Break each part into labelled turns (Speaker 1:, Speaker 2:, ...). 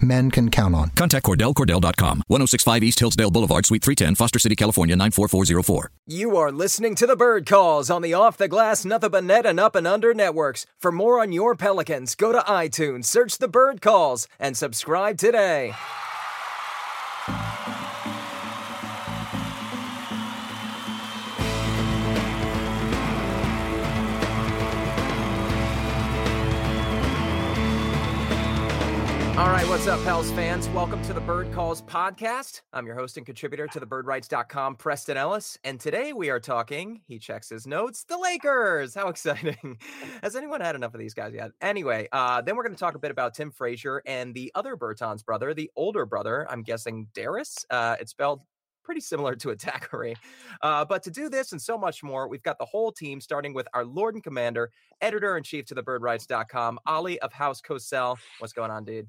Speaker 1: men can count on.
Speaker 2: Contact Cordell, CordellCordell.com. 1065 East Hillsdale Boulevard, Suite 310, Foster City, California, 94404.
Speaker 3: You are listening to the Bird Calls on the Off the Glass, Nothing But Net, and Up and Under networks. For more on your Pelicans, go to iTunes, search the Bird Calls, and subscribe today. All right, what's up, Pels fans? Welcome to the Bird Calls podcast. I'm your host and contributor to the birdwrites.com, Preston Ellis. And today we are talking, he checks his notes, the Lakers. How exciting. Has anyone had enough of these guys yet? Anyway, uh, then we're going to talk a bit about Tim Frazier and the other Bertans brother, the older brother, I'm guessing Darius. Uh, it's spelled pretty similar to a Thackeray. Uh, but to do this and so much more, we've got the whole team, starting with our Lord and Commander, editor in chief to the birdwrites.com, Oleh of House Kosel. What's going on, dude?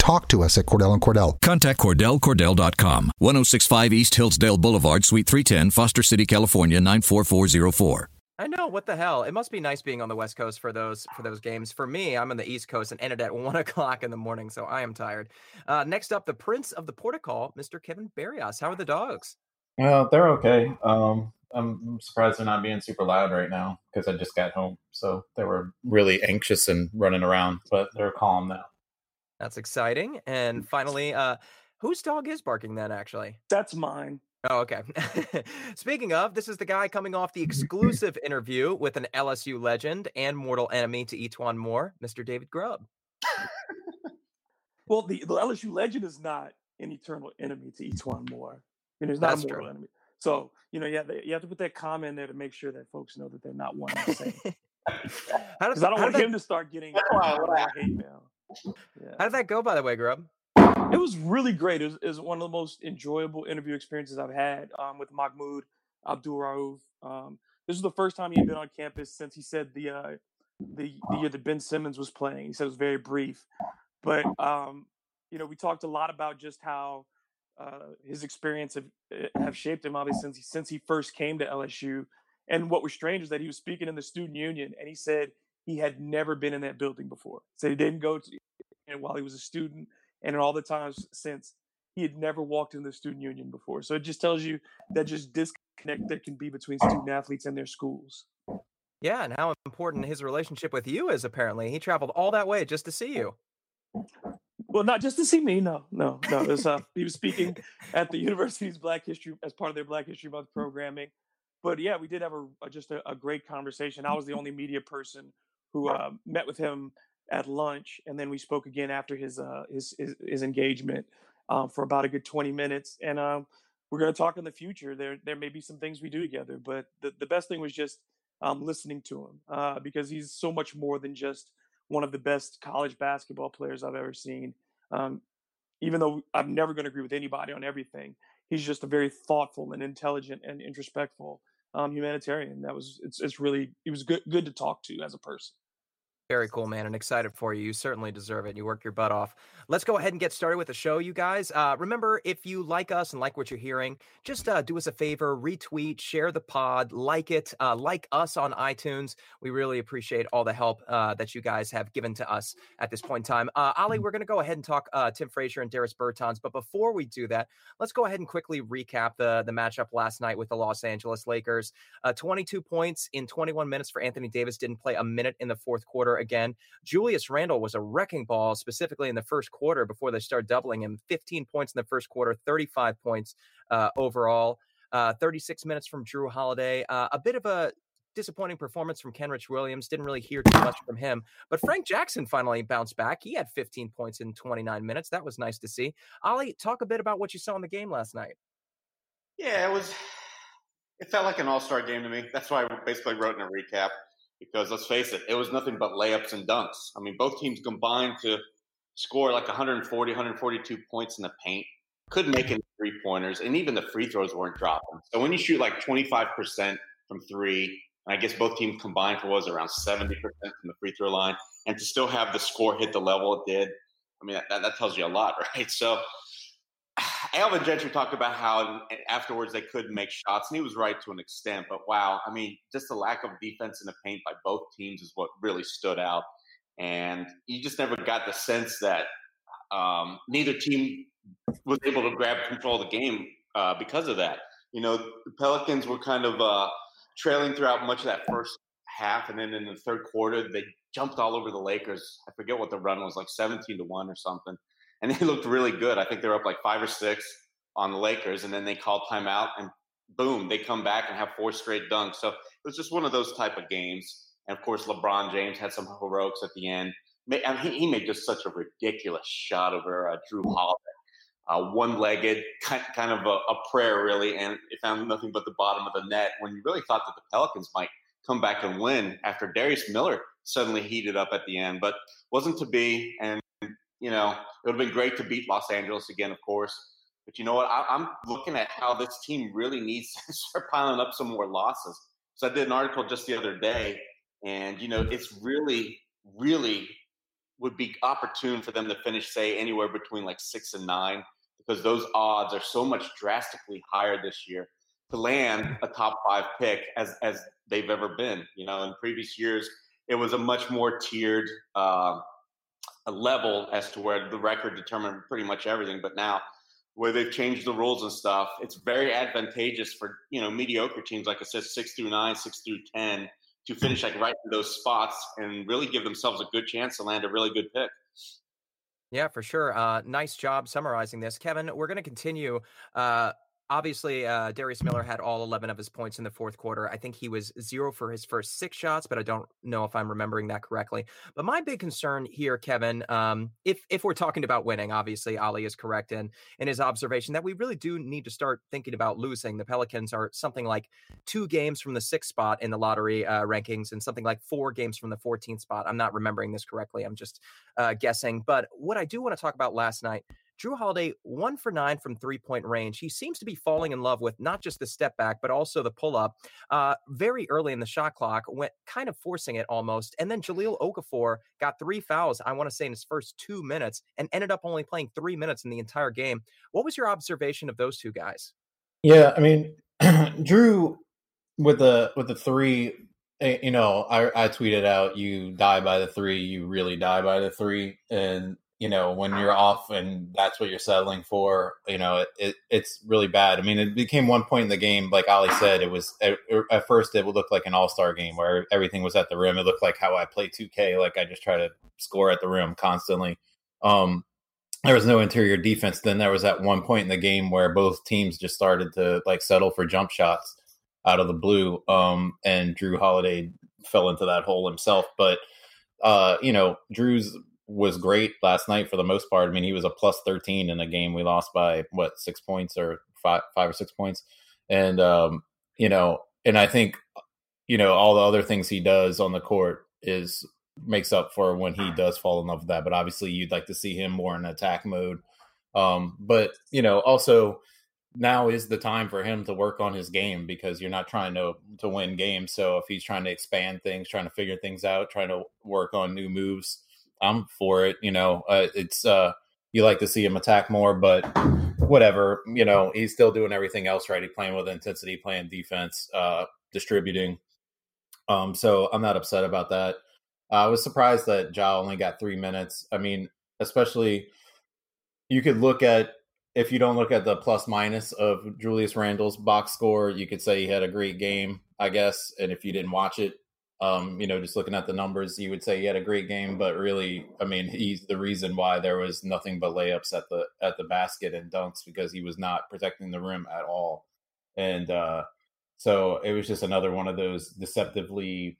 Speaker 1: talk to us at Cordell and Cordell.
Speaker 2: Contact CordellCordell.com. 1065 East Hillsdale Boulevard, Suite 310, Foster City, California, 94404.
Speaker 3: I know what the hell. It must be nice being on the West Coast for those for those games. For me, I'm on the East Coast and ended at one o'clock in the morning, so I am tired. Uh, next up, the Prince of the Portugal, Mr. Kevin Barrios. How are the dogs?
Speaker 4: Uh, they're okay. Um, I'm surprised they're not being super loud right now because I just got home, so they were really anxious and running around, but they're calm now.
Speaker 3: That's exciting. And finally, uh, whose dog is barking then? Actually,
Speaker 5: that's mine.
Speaker 3: Oh, okay. Speaking of, this is the guy coming off the exclusive interview with an LSU legend and mortal enemy to E'Twaun Moore, Mr. David Grubb.
Speaker 5: well, the, the LSU legend is not an eternal enemy to E'Twaun Moore. I mean, he's not That's a mortal true. enemy. So, you know, yeah, you have to put that comment there to make sure that folks know that they're not one and the same. Because I don't want him to start getting hate mail.
Speaker 3: Yeah. How did that go, by the way, Grubb?
Speaker 5: It was really great. It was, it was, one of the most enjoyable interview experiences I've had um, with Mahmoud Abdul Rauf. Um, this was the first time he had been on campus since he said the uh, the, the year that Ben Simmons was playing. He said it was very brief, but um, you know we talked a lot about just how uh, his experience have, eh, have shaped him obviously since he, since he first came to LSU. And what was strange is that he was speaking in the student union, and he said he had never been in that building before. So he didn't go to and while he was a student, and in all the times since he had never walked in the student union before. So it just tells you that just disconnect there can be between student athletes and their schools.
Speaker 3: Yeah, and how important his relationship with you is. Apparently, he traveled all that way just to see you.
Speaker 5: Well, not just to see me. No, no, no. Was, uh, he was speaking at the university's Black History as part of their Black History Month programming. But yeah, we did have a, a just a, a, great conversation. I was the only media person who uh, met with him at lunch, and then we spoke again after his uh, his, his, his engagement um, for about a good twenty minutes. And um, we're going to talk in the future. There there may be some things we do together, but the the best thing was just um, listening to him uh, because he's so much more than just one of the best college basketball players I've ever seen. Um, even though I'm never going to agree with anybody on everything, he's just a very thoughtful and intelligent and introspectful um, humanitarian. That was it's it's really it was good good to talk to as a person.
Speaker 3: Very cool, man, and excited for you. You certainly deserve it. You work your butt off. Let's go ahead and get started with the show, you guys. Uh, remember, if you like us and like what you're hearing, just uh, do us a favor, retweet, share the pod, like it, uh, like us on iTunes. We really appreciate all the help uh, that you guys have given to us at this point in time. Uh, Oleh, mm-hmm. we're going to go ahead and talk uh, Tim Frazier and Darius Bertans, but before we do that, let's go ahead and quickly recap the the matchup last night with the Los Angeles Lakers. 22 points in 21 minutes for Anthony Davis. Didn't play a minute in the fourth quarter again. Julius Randle was a wrecking ball, specifically in the first quarter before they start doubling him. 15 points in the first quarter, 35 points uh, overall. Uh, 36 minutes from Jrue Holiday. Uh, a bit of a disappointing performance from Kenrich Williams. Didn't really hear too much from him. But Frank Jackson finally bounced back. He had 15 points in 29 minutes. That was nice to see. Oleh, talk a bit about what you saw in the game last night.
Speaker 6: Yeah, it was. It felt like an all star game to me. That's why I basically wrote in a recap because let's face it, it was nothing but layups and dunks. I mean, both teams combined to score like 140, 142 points in the paint. Couldn't make any three pointers, and even the free throws weren't dropping. So when you shoot like 25% from three, and I guess both teams combined for was around 70% from the free throw line, and to still have the score hit the level it did, I mean, that, that tells you a lot, right? So Alvin Gentry talked about how afterwards they couldn't make shots, and he was right to an extent. But wow, I mean, just the lack of defense in the paint by both teams is what really stood out. And you just never got the sense that um, neither team was able to grab control of the game uh, because of that. You know, the Pelicans were kind of uh, trailing throughout much of that first half, and then in the third quarter, they jumped all over the Lakers. I forget what the run was, like 17 to 1 or something and they looked really good. I think they were up like five or six on the Lakers, and then they call timeout, and boom, they come back and have four straight dunks. So it was just one of those type of games. And of course, LeBron James had some heroics at the end. I mean, he made just such a ridiculous shot over uh, Jrue Holiday. Uh, one-legged, kind, kind of a, a, prayer, really, and it found nothing but the bottom of the net. When you really thought that the Pelicans might come back and win after Darius Miller suddenly heated up at the end, but wasn't to be. And you know, it would have been great to beat Los Angeles again, of course. But you know what? I, am looking at how this team really needs to start piling up some more losses. So I did an article just the other day, and you know, it's really, really would be opportune for them to finish, say, anywhere between like six and nine, because those odds are so much drastically higher this year to land a top five pick as as they've ever been. You know, in previous years, it was a much more tiered. Uh, a level as to where the record determined pretty much everything. But now, where they've changed the rules and stuff, it's very advantageous for you know mediocre teams like I said, six through nine, six through ten, to finish like right in those spots and really give themselves a good chance to land a really good pick.
Speaker 3: Yeah, for sure. Uh, nice job summarizing this, Kevin. We're going to continue uh, obviously uh, Darius Miller had all 11 of his points in the fourth quarter. I think he was zero for his first six shots, but I don't know if I'm remembering that correctly. But my big concern here, Kevin, um, if if we're talking about winning, obviously Oleh is correct in in his observation that we really do need to start thinking about losing. The Pelicans are something like two games from the sixth spot in the lottery uh, rankings, and something like four games from the 14th spot. I'm not remembering this correctly. I'm just uh, guessing. But what I do want to talk about last night Jrue Holiday, one for nine from three point range. He seems to be falling in love with not just the step back, but also the pull up. Uh, very early in the shot clock, went kind of forcing it almost. And then Jahlil Okafor got three fouls, I want to say, in his first two minutes and ended up only playing three minutes in the entire game. What was your observation of those two guys?
Speaker 4: Yeah, I mean, Jrue with the with the three eh, you know, I, I tweeted out, "You die by the three, you really die by the three. and you know when you're off and that's what you're settling for you know it, it, it's really bad. I mean it became one point in the game like Oleh said it was at, at first it would look like an all-star game where everything was at the rim. It looked like how i play 2k like i just try to score at the rim constantly. Um there was no interior defense. Then there was that one point in the game where both teams just started to like settle for jump shots out of the blue um and Jrue holiday fell into that hole himself. But uh you know Jrue's was great last night for the most part. I mean, he was a plus 13 in a game we lost by what six points or five, five or six points. And, um, you know, and I think, you know, all the other things he does on the court is makes up for when he does fall in love with that. But obviously, you'd like to see him more in attack mode. Um, but, you know, also, now is the time for him to work on his game because you're not trying to to win games. So if he's trying to expand things, trying to figure things out, trying to work on new moves, I'm for it. You know, uh, it's uh, you like to see him attack more, but whatever. You know, he's still doing everything else right. He's playing with intensity, playing defense, uh, distributing. Um, so I'm not upset about that. I was surprised that Ja only got three minutes. I mean, especially you could look at if you don't look at the plus minus of Julius Randle's box score, you could say he had a great game, I guess. And if you didn't watch it, um, you know, just looking at the numbers, you would say he had a great game, but really, I mean, he's the reason why there was nothing but layups at the at the basket and dunks because he was not protecting the rim at all. And uh, So it was just another one of those deceptively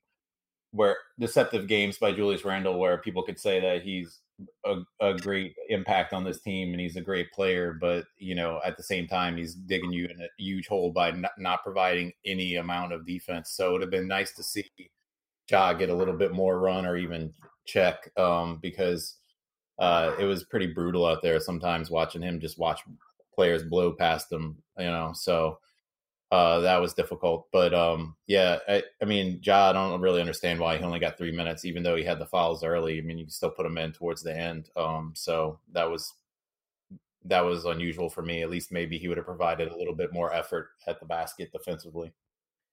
Speaker 4: where deceptive games by Julius Randle where people could say that he's a, a, great impact on this team and he's a great player, but you know at the same time he's digging you in a huge hole by not, not providing any amount of defense. So it would have been nice to see Ja get a little bit more run or even Cheick um, because uh, it was pretty brutal out there sometimes watching him just watch players blow past him. You know, so uh, that was difficult. But um, yeah, I, I, mean, Ja, I don't really understand why he only got three minutes, even though he had the fouls early. I mean, you can still put him in towards the end. Um, so that was that was unusual for me. At least maybe he would have provided a little bit more effort at the basket defensively.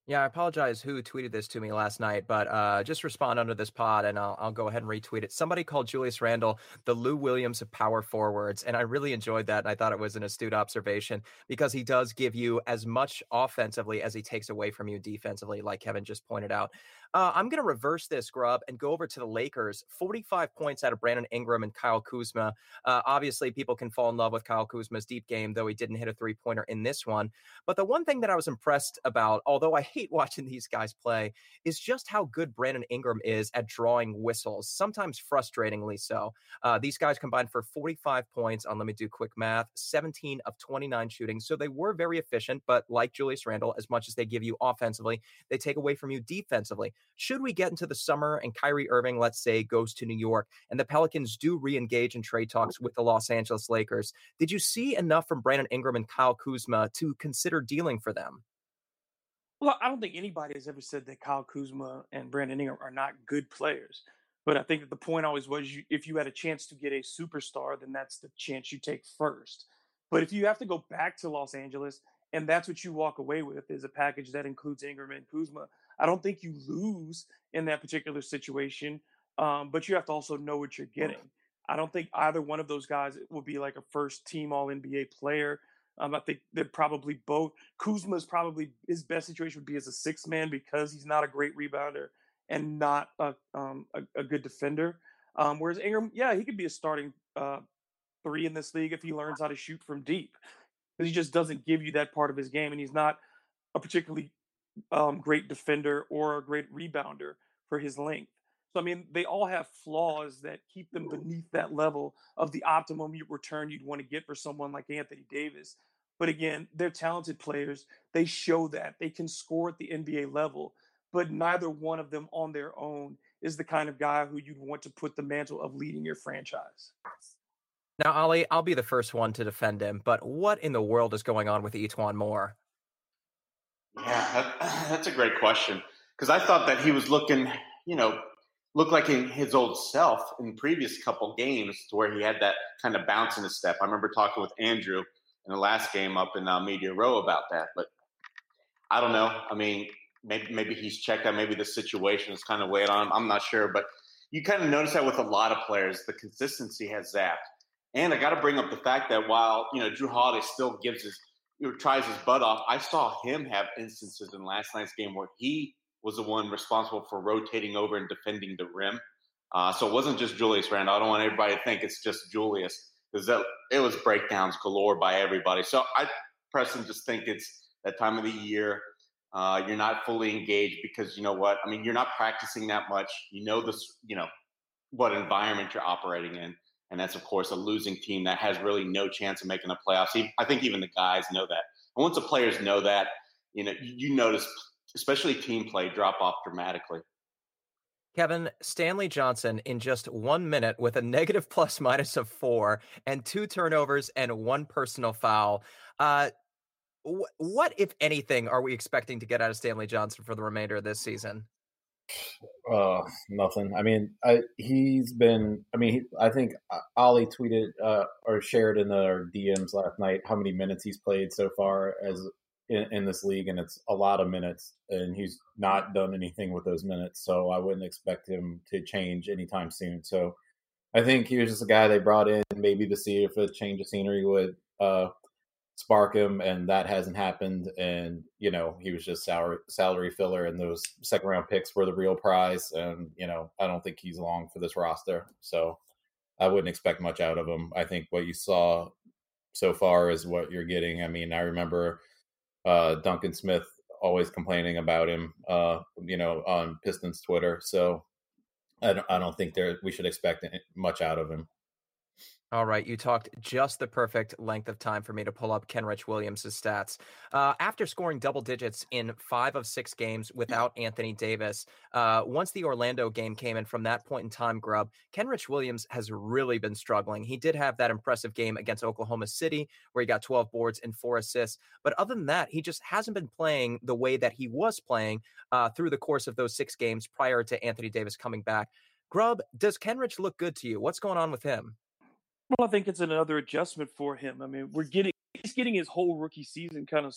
Speaker 3: Yeah, I apologize who tweeted this to me last night, but uh, just respond under this pod and I'll, I'll go ahead and retweet it. Somebody called Julius Randle the Lou Williams of power forwards. And I really enjoyed that. And I thought it was an astute observation because he does give you as much offensively as he takes away from you defensively, like Kevin just pointed out. Uh, I'm going to reverse this, Grubb, and go over to the Lakers. 45 points out of Brandon Ingram and Kyle Kuzma. Uh, obviously, people can fall in love with Kyle Kuzma's deep game, though he didn't hit a three pointer in this one. But the one thing that I was impressed about, although I hate watching these guys play, is just how good Brandon Ingram is at drawing whistles, sometimes frustratingly so. Uh, these guys combined for 45 points on, let me do quick math, 17 of 29 shooting. So they were very efficient, but like Julius Randle, as much as they give you offensively, they take away from you defensively. Should we get into the summer and Kyrie Irving, let's say, goes to New York and the Pelicans do re engage in trade talks with the Los Angeles Lakers, did you see enough from Brandon Ingram and Kyle Kuzma to consider dealing for them?
Speaker 5: Well, I don't think anybody has ever said that Kyle Kuzma and Brandon Ingram are not good players. But I think that the point always was you, if you had a chance to get a superstar, then that's the chance you take first. But if you have to go back to Los Angeles and that's what you walk away with is a package that includes Ingram and Kuzma, I don't think you lose in that particular situation, um, but you have to also know what you're getting. I don't think either one of those guys will be like a first team All NBA player. Um, I think they're probably both. Kuzma's probably his best situation would be as a six man because he's not a great rebounder and not a um, a, a, good defender. Um, whereas Ingram, yeah, he could be a starting uh, three in this league if he learns how to shoot from deep. Because he just doesn't give you that part of his game, and he's not a particularly um, great defender or a great rebounder for his length. So I mean, they all have flaws that keep them beneath that level of the optimum return you'd want to get for someone like Anthony Davis. But again, they're talented players. They show that they can score at the NBA level, but neither one of them on their own is the kind of guy who you'd want to put the mantle of leading your franchise.
Speaker 3: Now, Oleh, I'll be the first one to defend him, but what in the world is going on with E'Twaun Moore?
Speaker 6: Yeah, that, that's a great question because I thought that he was looking, you know, looked like in his old self in previous couple games to where he had that kind of bounce in his step. I remember talking with Andrew in the last game up in uh, Media Row about that, but I don't know. I mean, maybe maybe he's checked out. Maybe the situation is kind of weighed on him. I'm not sure, but you kind of notice that with a lot of players, the consistency has zapped. And I got to bring up the fact that while you know Jrue Holiday still gives his tries his butt off. I saw him have instances in last night's game where he was the one responsible for rotating over and defending the rim. Uh, so it wasn't just Julius Randle. I don't want everybody to think it's just Julius because it was breakdowns galore by everybody. So I, Preston, just think it's that time of the year. Uh, you're not fully engaged because you know what? I mean, you're not practicing that much. You know this, you know what environment you're operating in and that's of course a losing team that has really no chance of making the playoffs. I think even the guys know that. And once the players know that, you know, you notice, especially team play, drop off dramatically.
Speaker 3: Kevin Stanley Johnson in just one minute with a negative plus minus of four and two turnovers and one personal foul. Uh, wh- what, if anything, are we expecting to get out of Stanley Johnson for the remainder of this season?
Speaker 4: Uh, nothing. I mean, I, he's been. I mean, he, I think uh, Oleh tweeted uh, or shared in our DMs last night how many minutes he's played so far as in, in, this league, and it's a lot of minutes. And he's not done anything with those minutes, so I wouldn't expect him to change anytime soon. So, I think he was just a guy they brought in maybe to see if a change of scenery would uh, spark him, and that hasn't happened. And you know, he was just salary salary filler, and those second round picks were the real prize. And you know, I don't think he's long for this roster, so I wouldn't expect much out of him. I think what you saw so far is what you're getting. I mean, I remember uh, Duncan Smith always complaining about him, uh, you know, on Pistons Twitter. So I don't, I don't think there we should expect much out of him.
Speaker 3: All right, you talked just the perfect length of time for me to pull up Kenrich Williams' stats. Uh, after scoring double digits in five of six games without Anthony Davis, uh, once the Orlando game came in from that point in time, Grubb, Kenrich Williams has really been struggling. He did have that impressive game against Oklahoma City where he got 12 boards and four assists. But other than that, he just hasn't been playing the way that he was playing uh, through the course of those six games prior to Anthony Davis coming back. Grubb, does Kenrich look good to you? What's going on with him?
Speaker 5: Well, I think it's another adjustment for him. I mean, we're getting he's getting his whole rookie season kind of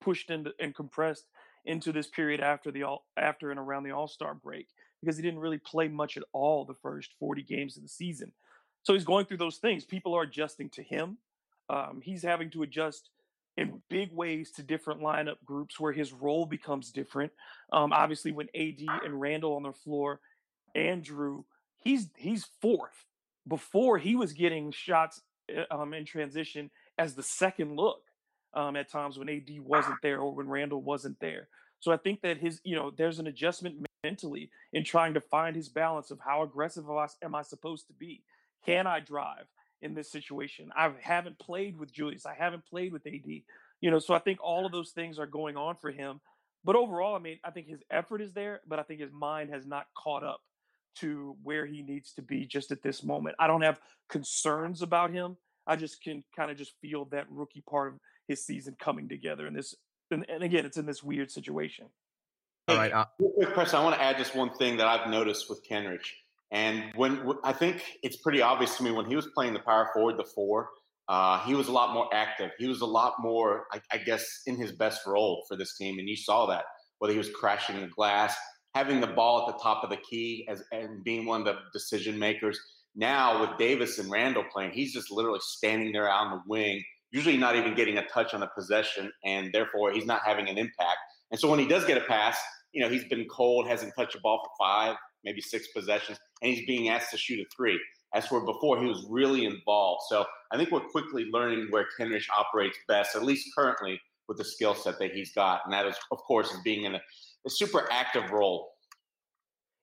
Speaker 5: pushed into and compressed into this period after the all after and around the All Star break because he didn't really play much at all the first 40 games of the season. So he's going through those things. People are adjusting to him. Um, he's having to adjust in big ways to different lineup groups where his role becomes different. Um, obviously, when AD and Randle on the floor, Andrew, he's he's fourth before he was getting shots eh, um, in transition as the second look um, at times when AD wasn't there or when Randle wasn't there. So I think that his, you know, there's an adjustment mentally in trying to find his balance of how aggressive am I supposed to be? Can I drive in this situation? I haven't played with Julius. I haven't played with AD. You know, so I think all of those things are going on for him. But overall, I mean, I think his effort is there, but I think his mind has not caught up to where he needs to be just at this moment. I don't have concerns about him. I just can kind of just feel that rookie part of his season coming together. And this, and, and again, it's in this weird situation.
Speaker 3: All right. Uh,
Speaker 6: Real quick question. I want to add just one thing that I've noticed with Kenrich. And when I think it's pretty obvious to me when he was playing the power forward, the four, uh, he was a lot more active. He was a lot more, I, I guess, in his best role for this team. And you saw that, whether he was crashing the glass, having the ball at the top of the key as and being one of the decision makers. Now with Davis and Randle playing, he's just literally standing there on the wing, usually not even getting a touch on the possession, and therefore he's not having an impact. And so when he does get a pass, you know, he's been cold, hasn't touched a ball for five, maybe six possessions, and he's being asked to shoot a three. As for before, he was really involved. So I think we're quickly learning where Kenrich operates best, at least currently with the skill set that he's got. And that is, of course, being in a a super active role.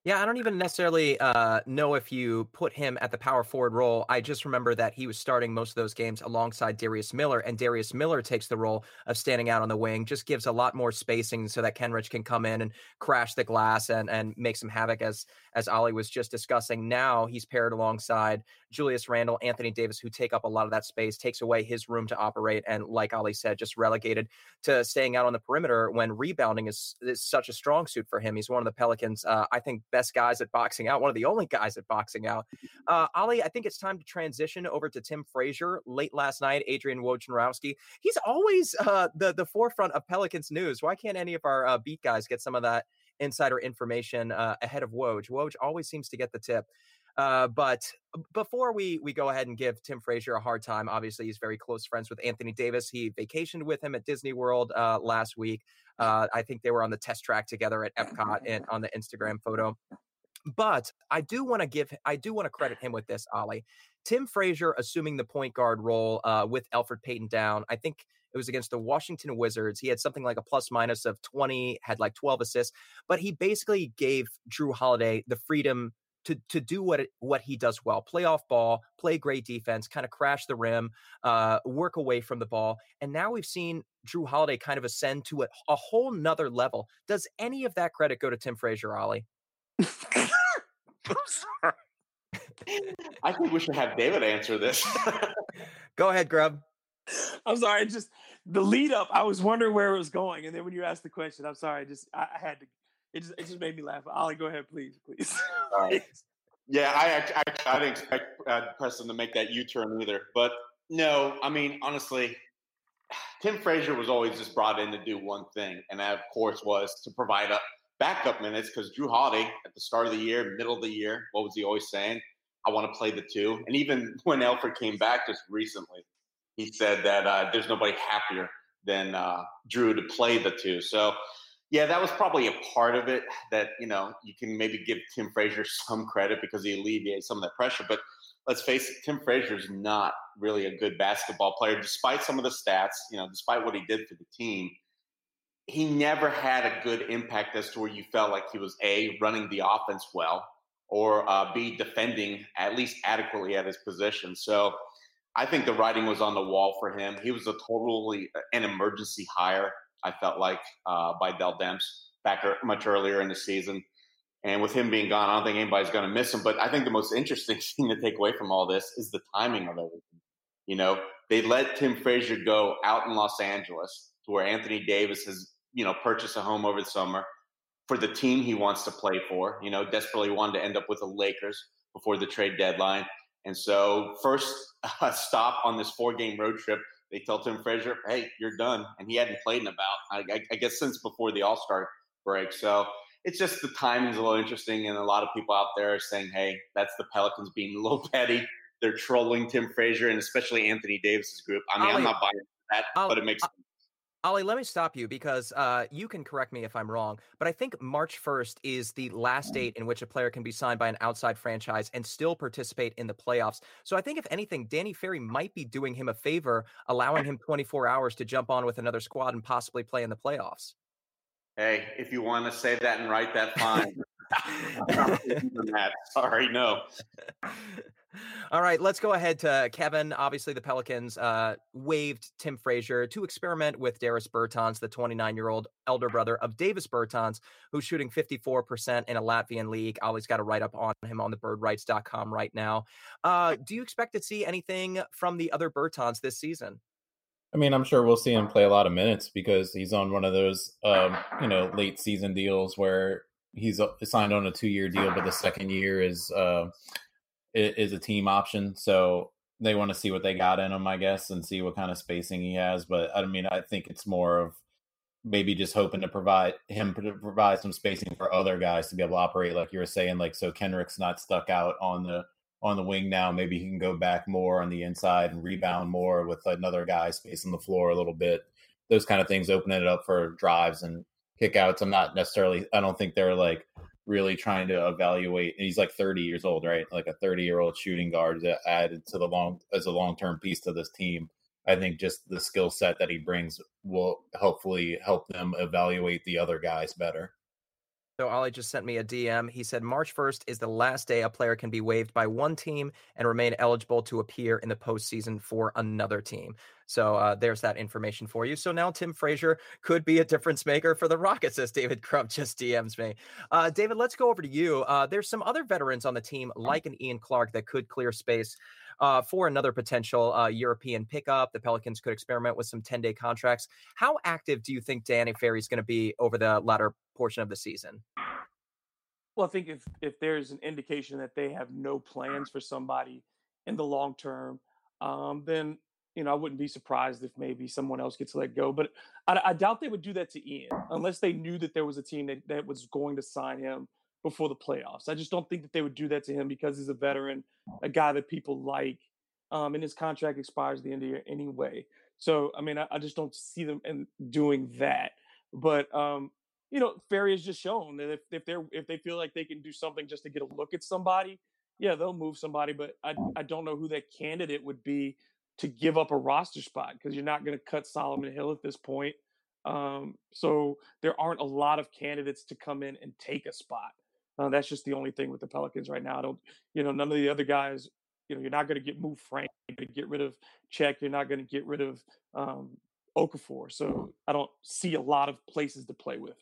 Speaker 3: Yeah, I don't even necessarily uh, know if you put him at the power forward role. I just remember that he was starting most of those games alongside Darius Miller, and Darius Miller takes the role of standing out on the wing, just gives a lot more spacing so that Kenrich can come in and crash the glass and and make some havoc as as Oleh was just discussing. Now he's paired alongside Julius Randle, Anthony Davis, who take up a lot of that space, takes away his room to operate, and like Oleh said, just relegated to staying out on the perimeter when rebounding is, is such a strong suit for him. He's one of the Pelicans, uh, I think, best guys at boxing out, one of the only guys at boxing out. Uh, Oleh, I think it's time to transition over to Tim Frazier. Late last night, Adrian Wojnarowski. He's always uh, the the forefront of Pelicans news. Why can't any of our uh, beat guys get some of that insider information uh, ahead of Woj? Woj always seems to get the tip. Uh, but before we we go ahead and give Tim Frazier a hard time, obviously he's very close friends with Anthony Davis. He vacationed with him at Disney World uh, last week. Uh, I think they were on the test track together at Epcot and on the Instagram photo. But I do want to give I do want to credit him with this, Oleh. Tim Frazier assuming the point guard role uh, with Elfrid Payton down. I think it was against the Washington Wizards. He had something like a plus minus of 20, had like 12 assists, but he basically gave Jrue Holiday the freedom to to do what it, what he does well: play off ball, play great defense, kind of crash the rim, uh, work away from the ball. And now we've seen Jrue Holiday kind of ascend to a, a whole nother level. Does any of that credit go to Tim Frazier, Oleh?
Speaker 5: I'm sorry.
Speaker 6: I think we should have David answer this.
Speaker 3: Go ahead, Grubb.
Speaker 5: I'm sorry. Just the lead up. I was wondering where it was going, and then when you asked the question, I'm sorry. I just I, I had to it just it just made me laugh. Oleh, go ahead, please, please.
Speaker 6: yeah, I, I, I didn't expect uh, Preston to make that U-turn either. But no, I mean honestly, Tim Frazier was always just brought in to do one thing, and that of course was to provide a backup minutes because Jrue Holiday at the start of the year, middle of the year, what was he always saying? I want to play the two. And even when Elfrid came back just recently, he said that uh, there's nobody happier than uh, Jrue to play the two. So yeah, that was probably a part of it that, you know, you can maybe give Tim Frazier some credit because he alleviated some of that pressure. But let's face it, Tim Frazier is not really a good basketball player, despite some of the stats, you know, despite what he did for the team. he never had a good impact as to where you felt like he was a running the offense well or uh, b defending at least adequately at his position. So I think the writing was on the wall for him. He was a totally uh, an emergency hire. I felt like uh, by Dell Demps back er, much earlier in the season. And with him being gone, I don't think anybody's going to miss him. But I think the most interesting thing to take away from all this is the timing of everything. You know, they let Tim Frazier go out in Los Angeles to where Anthony Davis has, you know, purchased a home over the summer for the team he wants to play for. You know, desperately wanted to end up with the Lakers before the trade deadline. And so, first uh, stop on this four game road trip, they tell Tim Frazier, hey, you're done. And he hadn't played in about, I, I guess, since before the All Star break. So, it's just the timing's a little interesting. And a lot of people out there are saying, hey, that's the Pelicans being a little petty. They're trolling Tim Frazier and especially Anthony Davis's group. I mean, Oleh, I'm not buying that, Oleh, but it makes uh, sense.
Speaker 3: Oleh, let me stop you because uh, you can correct me if I'm wrong, but I think March 1st is the last mm. date in which a player can be signed by an outside franchise and still participate in the playoffs. So I think, if anything, Danny Ferry might be doing him a favor, allowing him 24 hours to jump on with another squad and possibly play in the playoffs.
Speaker 6: Hey, if you want to say that and write that, fine. Sorry, no.
Speaker 3: All right, let's go ahead to Kevin. Obviously, the Pelicans uh, waived Tim Frazier to experiment with Darius Bertans, the 29 year old elder brother of Davis Bertans, who's shooting 54% in a Latvian league. Always got a write up on him on the birdwrites.com right now. Uh, do you expect to see anything from the other Bertans this season?
Speaker 4: I mean, I'm sure we'll see him play a lot of minutes because he's on one of those, um, you know, late season deals where he's uh, signed on a two year deal, but the second year is uh, is a team option. So they want to see what they got in him, I guess, and see what kind of spacing he has. But I mean, I think it's more of maybe just hoping to provide him to provide some spacing for other guys to be able to operate, like you were saying, like so Kenrich's not stuck out on the on the wing now. Maybe he can go back more on the inside and rebound more with another guy spacing the floor a little bit. Those kind of things, opening it up for drives and kickouts. I'm not necessarily. I don't think they're like really trying to evaluate. And he's like 30 years old, right? Like a 30 year old shooting guard that added to the long as a long term piece to this team. I think just the skill set that he brings will hopefully help them evaluate the other guys better.
Speaker 3: So Oleh just sent me a DM. He said March 1st is the last day a player can be waived by one team and remain eligible to appear in the postseason for another team. So uh, there's that information for you. So now Tim Frazier could be a difference maker for the Rockets, as David Grubb just DMs me. Uh, David, let's go over to you. Uh, there's some other veterans on the team, like an Ian Clark, that could clear space uh, for another potential uh, European pickup. The Pelicans could experiment with some 10 day contracts. How active do you think Danny Ferry is going to be over the latter portion of the season?
Speaker 5: Well, I think if if there's an indication that they have no plans for somebody in the long term, um, then you know I wouldn't be surprised if maybe someone else gets let go. But I, I, doubt they would do that to Ian unless they knew that there was a team that, that was going to sign him before the playoffs. I just don't think that they would do that to him because he's a veteran, a guy that people like, um, and his contract expires the end of the year anyway. So I mean, I, I just don't see them in doing that. But um, you know, Ferry has just shown that if, if they're if they feel like they can do something just to get a look at somebody, yeah, they'll move somebody. But I I don't know who that candidate would be to give up a roster spot because you're not going to cut Solomon Hill at this point. Um, so there aren't a lot of candidates to come in and take a spot. Uh, that's just the only thing with the Pelicans right now. I don't, you know, none of the other guys. You know, you're not going to get move Frank. You're going to get rid of Cheick. You're not going to get rid of um, Okafor. So I don't see a lot of places to play with.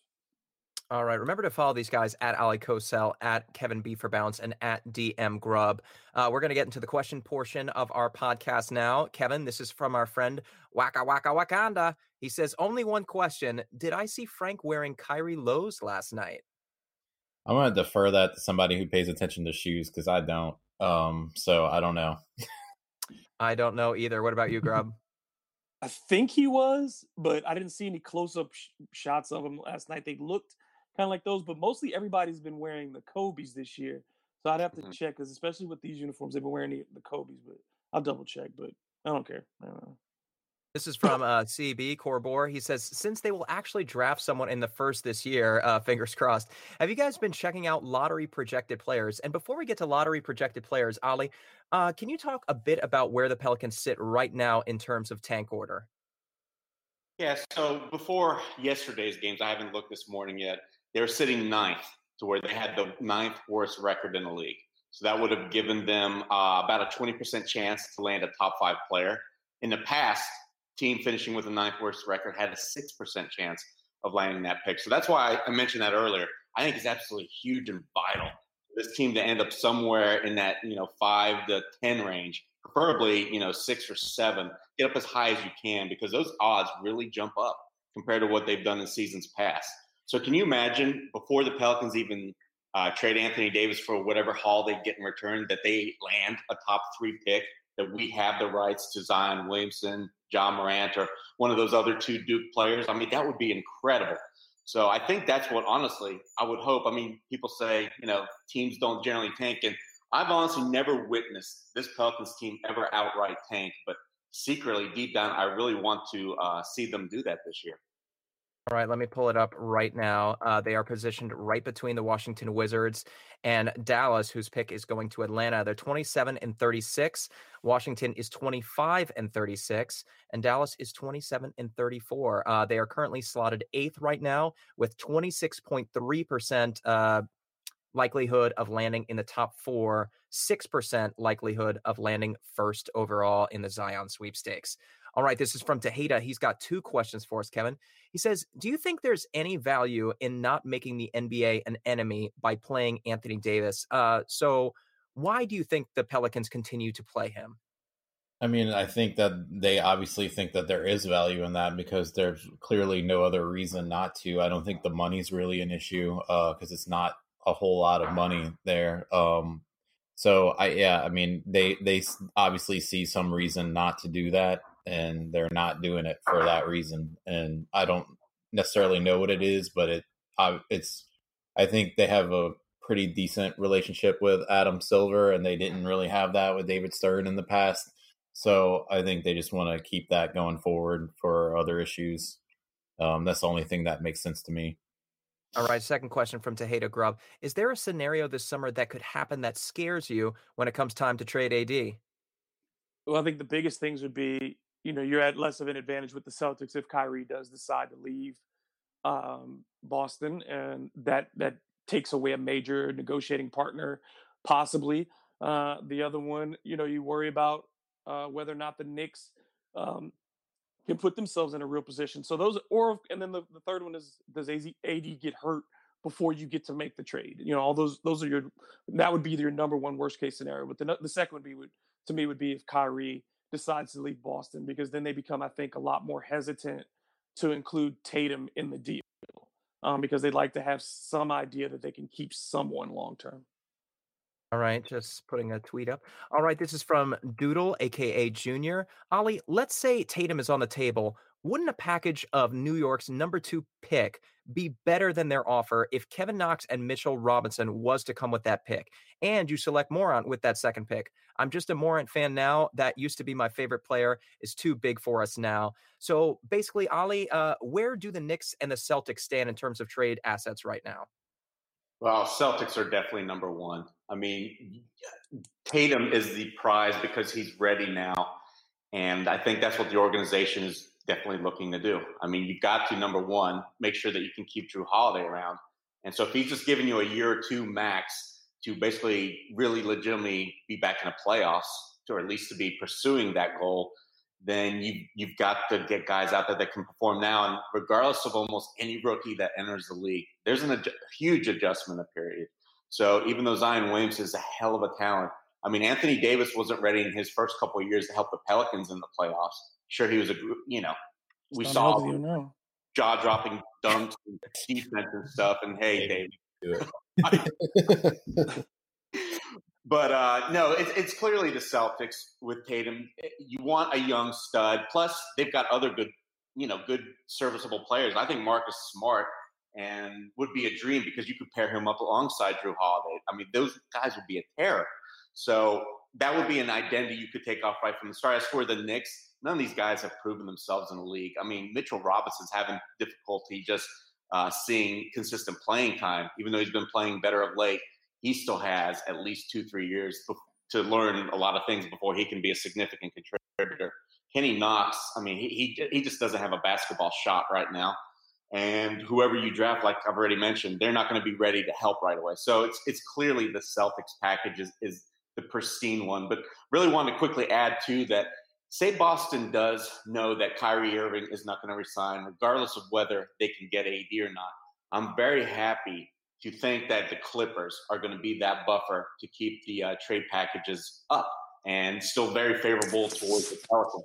Speaker 3: All right. Remember to follow these guys at Oleh Kosel, at Kevin B for Bounce, and at DM Grubb. Uh, we're going to get into the question portion of our podcast now. Kevin, this is from our friend Waka Waka Wakanda. He says, Only one question. Did I see Frank wearing Kyrie lows last night?
Speaker 4: I'm going to defer that to somebody who pays attention to shoes because I don't. Um, so I don't know.
Speaker 3: I don't know either. What about you, Grubb?
Speaker 5: I think he was, but I didn't see any close up sh- shots of him last night. They looked kind of like those. But mostly everybody's been wearing the Kobe's this year, so I'd have to mm-hmm. check because especially with these uniforms, they've been wearing the, the Kobe's. But I'll double check. But I don't care. I don't know.
Speaker 3: This is from uh, CB Corbor. He says, since they will actually draft someone in the first this year, uh, fingers crossed, have you guys been checking out lottery projected players? And before we get to lottery projected players, Oleh, uh, can you talk a bit about where the Pelicans sit right now in terms of tank order?
Speaker 6: Yeah, so before yesterday's games, I haven't looked this morning yet. They were sitting ninth to where they had the ninth worst record in the league. So that would have given them uh, about a 20% chance to land a top five player. In the past, team finishing with a ninth worst record had a 6% chance of landing that pick. So that's why I mentioned that earlier. I think it's absolutely huge and vital for this team to end up somewhere in that, you know, five to 10 range, preferably, you know, six or seven. Get up as high as you can because those odds really jump up compared to what they've done in seasons past. So can you imagine before the Pelicans even uh, trade Anthony Davis for whatever haul they get in return, that they land a top three pick, that we have the rights to Zion Williamson, Ja Morant, or one of those other two Duke players. I mean, that would be incredible. So I think that's what, honestly, I would hope. I mean, people say, you know, teams don't generally tank. And I've honestly never witnessed this Pelicans team ever outright tank. But secretly, deep down, I really want to uh, see them do that this year.
Speaker 3: All right, let me pull it up right now. Uh, they are positioned right between the Washington Wizards and Dallas, whose pick is going to Atlanta. They're 27 and 36. Washington is 25 and 36, and Dallas is 27 and 34. Uh, they are currently slotted eighth right now with 26.3% uh, likelihood of landing in the top four, 6% likelihood of landing first overall in the Zion sweepstakes. All right, this is from Tejeda. He's got two questions for us, Kevin. He says, Do you think there's any value in not making the NBA an enemy by playing Anthony Davis? Uh, so, why do you think the Pelicans continue to play him?
Speaker 4: I mean, I think that they obviously think that there is value in that because there's clearly no other reason not to. I don't think the money's really an issue because uh, it's not a whole lot of money there. Um, so I yeah, I mean they they obviously see some reason not to do that and they're not doing it for that reason. And I don't necessarily know what it is, but it I, it's I think they have a pretty decent relationship with Adam Silver, and they didn't really have that with David Stern in the past. So I think they just want to keep that going forward for other issues. Um, that's the only thing that makes sense to me.
Speaker 3: All right, second question from Tejeda Grubb. Is there a scenario this summer that could happen that scares you when it comes time to trade AD?
Speaker 5: Well, I think the biggest things would be you know, you're at less of an advantage with the Celtics if Kyrie does decide to leave um, Boston, and that that takes away a major negotiating partner, possibly. Uh, the other one, you know, you worry about uh, whether or not the Knicks um, can put themselves in a real position. So those, or and then the, the third one is does AD get hurt before you get to make the trade? You know, all those those are your that would be your number one worst case scenario. But the the second would be would to me would be if Kyrie decides to leave Boston because then they become, I think, a lot more hesitant to include Tatum in the deal um, because they'd like to have some idea that they can keep someone long term.
Speaker 3: All right, just putting a tweet up. All right, this is from Doodle, aka Junior. Oleh, let's say Tatum is on the table. Wouldn't a package of New York's number two pick be better than their offer if Kevin Knox and Mitchell Robinson was to come with that pick? And you select Morant with that second pick. I'm just a Morant fan now. That used to be my favorite player. Is too big for us now. So basically, Oleh, uh, where do the Knicks and the Celtics stand in terms of trade assets right now?
Speaker 6: Well, Celtics are definitely number one. I mean, Tatum is the prize because he's ready now. And I think that's what the organization is definitely looking to do. I mean, you've got to, number one, make sure that you can keep Jrue Holiday around. And so if he's just giving you a year or two max to basically really legitimately be back in the playoffs, or at least to be pursuing that goal, then you, you've got to get guys out there that can perform now. And regardless of almost any rookie that enters the league, there's an, a huge adjustment period. So even though Zion Williams is a hell of a talent, I mean, Anthony Davis wasn't ready in his first couple of years to help the Pelicans in the playoffs. Sure, he was a, you know, we saw you know. jaw dropping dunks and defense and stuff. And hey, David. but uh, no, it's, it's clearly the Celtics with Tatum. You want a young stud. Plus, they've got other good, you know, good serviceable players. I think Marcus Smart and would be a dream because you could pair him up alongside Jrue Holiday. I mean, those guys would be a terror. So that would be an identity you could take off right from the start. As for the Knicks, none of these guys have proven themselves in the league. I mean, Mitchell Robinson's having difficulty just uh, seeing consistent playing time, even though he's been playing better of late. He still has at least two, three years to learn a lot of things before he can be a significant contributor. Kenny Knox, I mean, he, he, he just doesn't have a basketball shot right now. And whoever you draft, like I've already mentioned, they're not going to be ready to help right away. So it's it's clearly the Celtics package is, is the pristine one. But really wanted to quickly add too that say Boston does know that Kyrie Irving is not going to resign, regardless of whether they can get AD or not. I'm very happy to think that the Clippers are going to be that buffer to keep the uh, trade packages up and still very favorable towards the Pelicans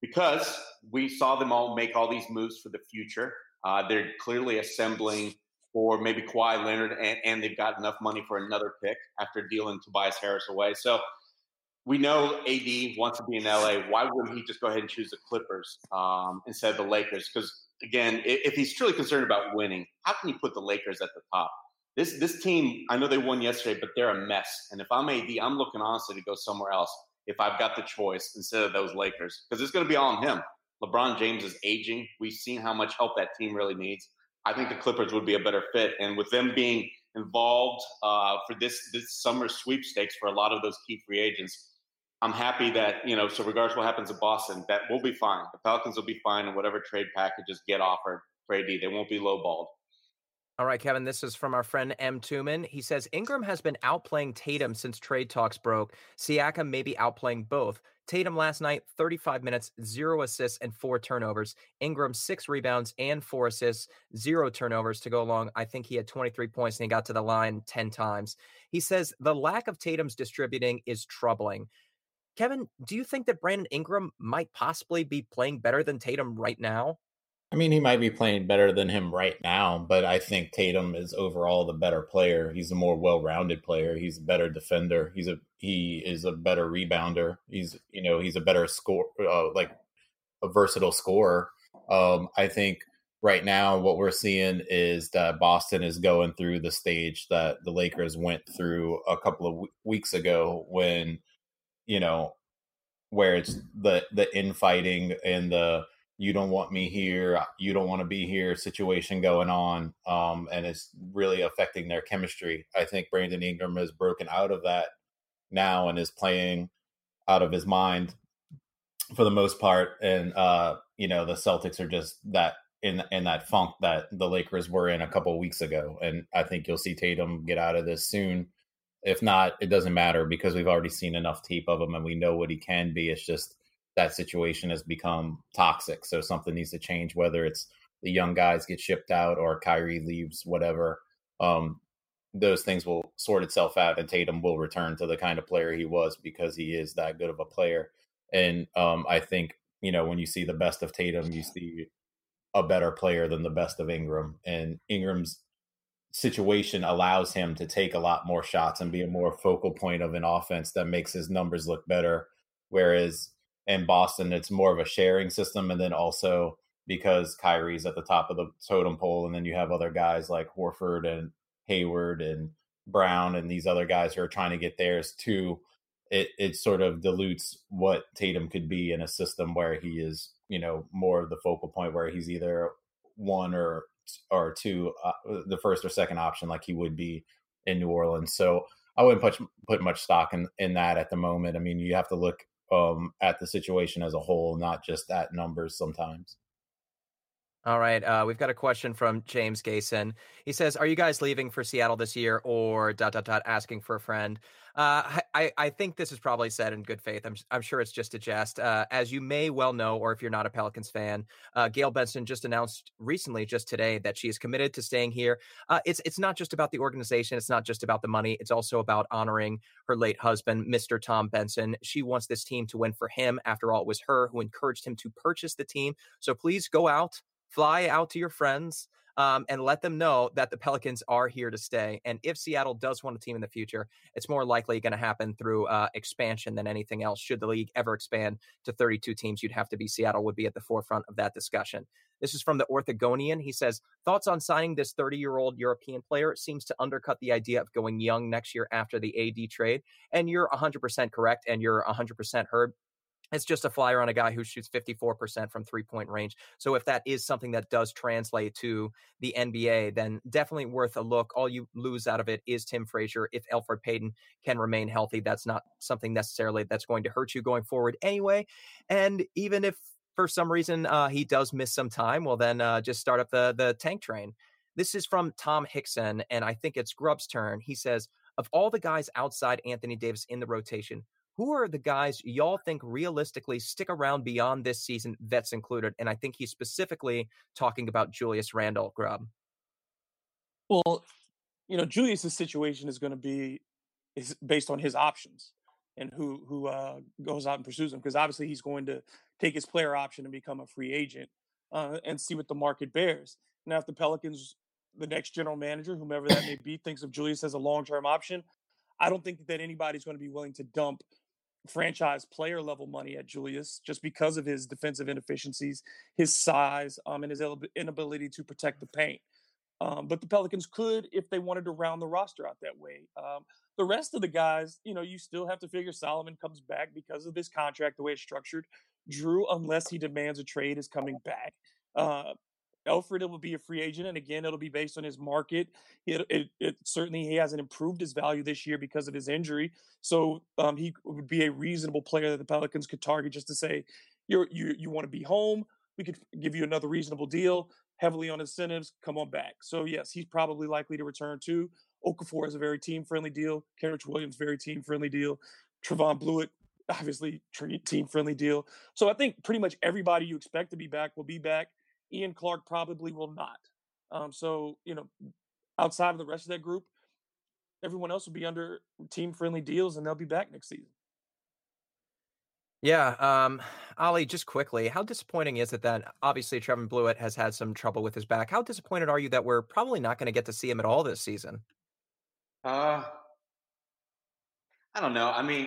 Speaker 6: because we saw them all make all these moves for the future. Uh, they're clearly assembling for maybe Kawhi Leonard, and, and, they've got enough money for another pick after dealing Tobias Harris away. So we know AD wants to be in LA. Why wouldn't he just go ahead and choose the Clippers um, instead of the Lakers? Because again, if he's truly concerned about winning, how can you put the Lakers at the top? This this team, I know they won yesterday, but they're a mess. And if I'm AD, I'm looking honestly to go somewhere else if I've got the choice instead of those Lakers because it's going to be all on him. LeBron James is aging. We've seen how much help that team really needs. I think the Clippers would be a better fit, and with them being involved uh, for this this summer sweepstakes for a lot of those key free agents, I'm happy that you know. So regardless what happens in Boston, that we'll be fine. The Pelicans will be fine, and whatever trade packages get offered for AD, they won't be lowballed.
Speaker 3: All right, Kevin, this is from our friend M. Tuman. He says Ingram has been outplaying Tatum since trade talks broke. Siakam may be outplaying both. Tatum last night, 35 minutes, zero assists and four turnovers. Ingram, six rebounds and four assists, zero turnovers to go along. I think he had 23 points and he got to the line 10 times. He says the lack of Tatum's distributing is troubling. Kevin, do you think that Brandon Ingram might possibly be playing better than Tatum right now?
Speaker 4: I mean, he might be playing better than him right now, but I think Tatum is overall the better player. He's a more well-rounded player. He's a better defender. He's a he is a better rebounder. He's you know he's a better score uh, like a versatile scorer. Um, I think right now what we're seeing is that Boston is going through the stage that the Lakers went through a couple of w- weeks ago when you know where it's the the infighting and the you don't want me here, you don't want to be here situation going on. Um, and it's really affecting their chemistry. I think Brandon Ingram has broken out of that now and is playing out of his mind for the most part. And, uh, you know, the Celtics are just that in, in that funk that the Lakers were in a couple weeks ago. And I think you'll see Tatum get out of this soon. If not, it doesn't matter because we've already seen enough tape of him and we know what he can be. It's just, that situation has become toxic. So something needs to change, whether it's the young guys get shipped out or Kyrie leaves, whatever. Um, those things will sort itself out, and Tatum will return to the kind of player he was because he is that good of a player. And um, I think you know when you see the best of Tatum, you see a better player than the best of Ingram, and Ingram's situation allows him to take a lot more shots and be a more focal point of an offense that makes his numbers look better. Whereas in Boston, it's more of a sharing system. And then also because Kyrie's at the top of the totem pole, and then you have other guys like Horford and Hayward and Brown and these other guys who are trying to get theirs too. It it sort of dilutes what Tatum could be in a system where he is, you know, more of the focal point where he's either one or or two, uh, the first or second option, like he would be in New Orleans. So I wouldn't put put much stock in in that at the moment. I mean, you have to look um, at the situation as a whole, not just at numbers sometimes.
Speaker 3: All right. Uh, we've got a question from James Gayson. He says, Are you guys leaving for Seattle this year or dot, dot, dot, asking for a friend? Uh, I, I think this is probably said in good faith. I'm, I'm sure it's just a jest. Uh, as you may well know, or if you're not a Pelicans fan, uh, Gayle Benson just announced recently, just today, that she is committed to staying here. Uh, it's it's not just about the organization. It's not just about the money. It's also about honoring her late husband, Mr. Tom Benson. She wants this team to win for him. After all, it was her who encouraged him to purchase the team. So please go out, fly out to your friends um, and let them know that the Pelicans are here to stay. And if Seattle does want a team in the future, it's more likely going to happen through uh, expansion than anything else. Should the league ever expand to 32 teams, you'd have to be Seattle would be at the forefront of that discussion. This is from the Orthogonian. He says, Thoughts on signing this 30 year old European player seems to undercut the idea of going young next year after the AD trade. And you're 100% correct, and you're 100% heard it's just a flyer on a guy who shoots 54% from three point range. So if that is something that does translate to the NBA, then definitely worth a look. All you lose out of it is Tim Frazier. If Elfrid Payton can remain healthy, that's not something necessarily that's going to hurt you going forward anyway. And even if for some reason uh, he does miss some time, well, then uh, just start up the the tank train. This is from Tom Hickson, and I think it's Grubb's turn. He says, of all the guys outside Anthony Davis in the rotation, who are the guys y'all think realistically stick around beyond this season, vets included? And I think he's specifically talking about Julius Randle Grubb.
Speaker 5: Well, you know, Julius's situation is going to be is based on his options and who who uh, goes out and pursues him because obviously he's going to take his player option and become a free agent uh, and see what the market bears. Now, if the Pelicans, the next general manager, whomever that may be, thinks of Julius as a long term option, I don't think that anybody's going to be willing to dump franchise player level money at Julius just because of his defensive inefficiencies, his size, um, and his inability to protect the paint. Um, but the Pelicans could, if they wanted to round the roster out that way. Um, the rest of the guys, you know, you still have to figure Solomon comes back because of this contract, the way it's structured. Jrue, unless he demands a trade, is coming back. Uh, Elfrid will be a free agent, and again, it'll be based on his market. It, it, it, certainly he hasn't improved his value this year because of his injury, so um, he would be a reasonable player that the Pelicans could target just to say, you you you want to be home. We could give you another reasonable deal, heavily on incentives. Come on back. So yes, he's probably likely to return too. Okafor is a very team friendly deal. Kenrich Williams very team friendly deal. Trevon Bluiett obviously team friendly deal. So I think pretty much everybody you expect to be back will be back. Ian Clark probably will not. Um, so, you know, outside of the rest of that group, everyone else will be under team friendly deals and they'll be back next season.
Speaker 3: Yeah, um, Ali, just quickly, how disappointing is it that obviously Trevor Bluiett has had some trouble with his back? How disappointed are you that we're probably not going to get to see him at all this season?
Speaker 6: Uh, I don't know. I mean,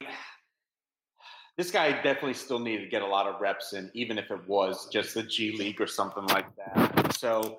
Speaker 6: this guy definitely still needed to get a lot of reps in, even if it was just the G League or something like that. So,